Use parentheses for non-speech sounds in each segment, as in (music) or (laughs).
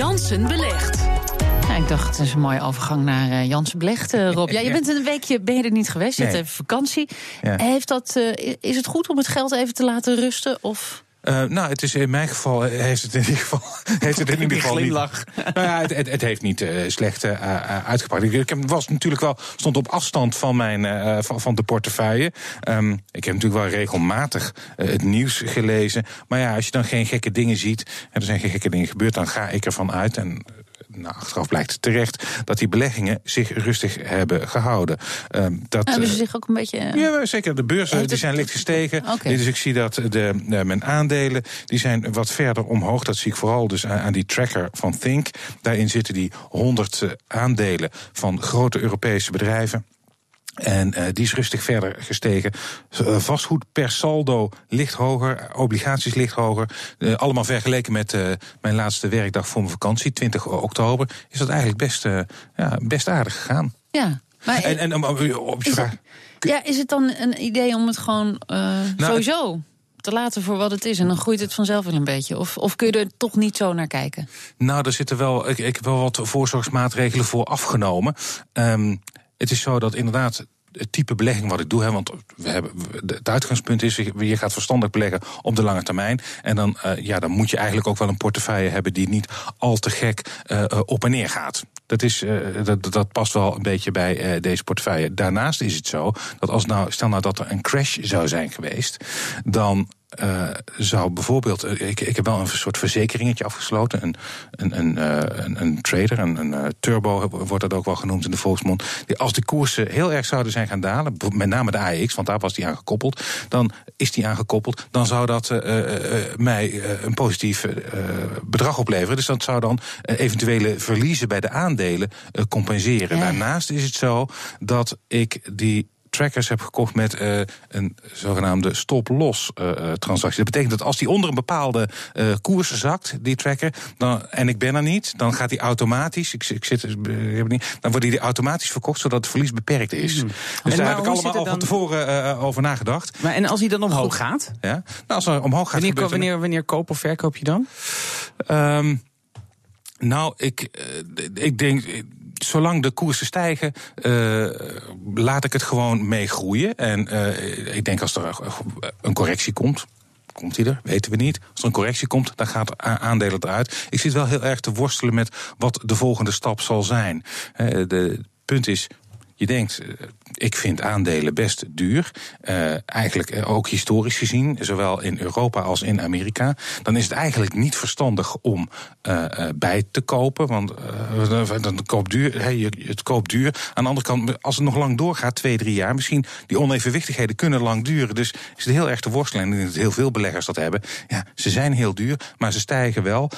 Jansen belegt. Ja, ik dacht, het is een mooie overgang naar uh, Jansen Belegt, uh, Rob. Ja, je bent een weekje ben je er niet geweest, je nee. hebt even vakantie. Ja. Heeft dat, uh, is het goed om het geld even te laten rusten? Of uh, nou, het is in mijn geval heeft het in ieder geval (laughs) heeft het in ieder geval niet. (laughs) nou ja, het, het, het, heeft niet uh, slecht uh, uitgepakt. Ik was natuurlijk wel stond op afstand van mijn van, van, de portefeuille. Um, ik heb natuurlijk wel regelmatig het nieuws gelezen. Maar ja, als je dan geen gekke dingen ziet en er zijn geen gekke dingen gebeurd, dan ga ik ervan uit en nou, achteraf blijkt terecht dat die beleggingen zich rustig hebben gehouden. Uh, dat, hebben ze zich ook een beetje. Ja, zeker. De beurzen die zijn licht gestegen. Okay. Dus ik zie dat de, uh, mijn aandelen die zijn wat verder omhoog. Dat zie ik vooral dus aan, aan die tracker van Think. Daarin zitten die 100 aandelen van grote Europese bedrijven. En uh, die is rustig verder gestegen. Uh, vastgoed per saldo ligt hoger, obligaties ligt hoger. Uh, allemaal vergeleken met mijn laatste werkdag voor mijn vakantie, 20 oktober, is dat eigenlijk best, ja, best aardig gegaan. Ja, maar en, en op je vraag. Ja, is het dan een idee om het gewoon nou, sowieso te laten voor wat het is. En dan groeit het vanzelf wel een beetje. Of, of kun je er toch niet zo naar kijken? Nou, er zitten wel, ik, ik heb wel wat voorzorgsmaatregelen voor afgenomen. Um, het is zo dat inderdaad het type belegging wat ik doe. Hè, want we hebben, het uitgangspunt is, je gaat verstandig beleggen op de lange termijn. En dan, uh, ja, dan moet je eigenlijk ook wel een portefeuille hebben die niet al te gek uh, op en neer gaat. Dat, is, dat, dat past wel een beetje bij deze portefeuille. Daarnaast is het zo dat als nou, stel nou dat er een crash zou zijn geweest, dan uh, zou bijvoorbeeld, eh, ik, ik heb wel een soort verzekeringetje afgesloten. Een, een, een, uh, een, een trader, een, een turbo wordt dat ook wel genoemd in de volksmond. Die als de koersen heel erg zouden zijn gaan dalen, met name de AEX, want daar was die aan gekoppeld, dan is die aangekoppeld, dan zou dat uh, mij een positief bedrag opleveren. Dus dat zou dan eventuele verliezen bij de aandelen compenseren. Ja. Daarnaast is het zo dat ik die trackers heb gekocht met uh, een zogenaamde stop-loss uh, transactie. Dat betekent dat als die onder een bepaalde uh, koers zakt, die tracker, dan, en ik ben er niet, dan gaat die automatisch, ik, ik zit, ik niet, dan wordt die automatisch verkocht zodat het verlies beperkt is. Mm. Dus en daar heb ik allemaal al van tevoren over nagedacht. Maar en als hij dan omhoog gaat? Ja, nou, als hij omhoog gaat. Wanneer, wanneer, wanneer koop of verkoop je dan? Um, nou, ik, ik denk zolang de koersen stijgen, uh, laat ik het gewoon mee groeien. En uh, ik denk als er een correctie komt, komt hij er? Weten we niet. Als er een correctie komt, dan gaat aandelen eruit. Ik zit wel heel erg te worstelen met wat de volgende stap zal zijn. Het punt is, je denkt, eh, ik vind aandelen best duur. Uh, eigenlijk eh, ook historisch gezien, zowel in Europa als in Amerika. Dan is het eigenlijk niet verstandig om bij te kopen. Want dan koopt duur, hey, het koopt duur. Aan de andere kant, als het nog lang doorgaat, twee, drie jaar, misschien die onevenwichtigheden kunnen lang duren. Dus is het heel erg te worstelen. En ik denk dat heel veel beleggers dat hebben. Ja, ze zijn heel duur, maar ze stijgen wel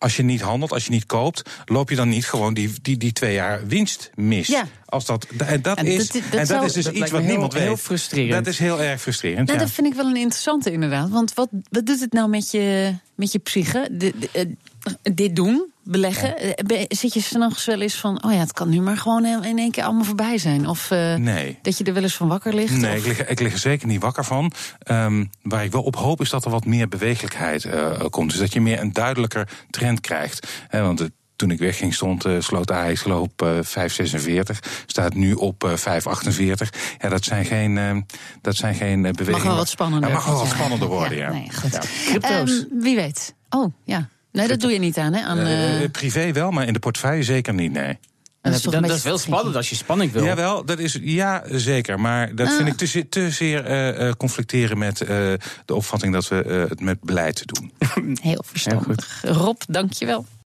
als je niet handelt, als je niet koopt, loop je dan niet gewoon die, die, die twee jaar winst mis. Ja. Als dat, en dat, is, dat, en dat is dus iets wat niemand weet. Heel frustrerend. Dat is heel erg frustrerend. Nou, ja. Dat vind ik wel een interessante inderdaad. Want wat, wat doet het nou met je, met je psyche? De, de, de, dit doen, beleggen. Ja. Zit je s'nachts wel eens van, oh ja, het kan nu maar gewoon in één keer allemaal voorbij zijn? Of uh, nee. dat je er wel eens van wakker ligt? Nee, ik lig, ik lig, er zeker niet wakker van. Um, waar ik wel op hoop is dat er wat meer bewegelijkheid uh, komt. Dus dat je meer een duidelijker trend krijgt. He, want het toen ik wegging stond, uh, sloot de AX uh, 5,46. Staat nu op uh, 5,48. Ja, dat zijn geen, uh, dat zijn geen bewegingen. Mag wel wat spannender. Ja, mag wel wat spannender worden, ja. ja. Nee, goed. Ja. Crypto's. Um, wie weet. Oh, ja. Nee, dat doe je niet aan, hè? Aan, uh, privé wel, maar in de portefeuille zeker niet, nee. Dat is, dat, dat is wel spannend als je spanning wil. Jawel, dat is, ja, zeker. Maar dat ah. vind ik te, te zeer uh, conflicteren met uh, de opvatting dat we uh, het met beleid doen. Heel verstandig. Rob, dank je wel.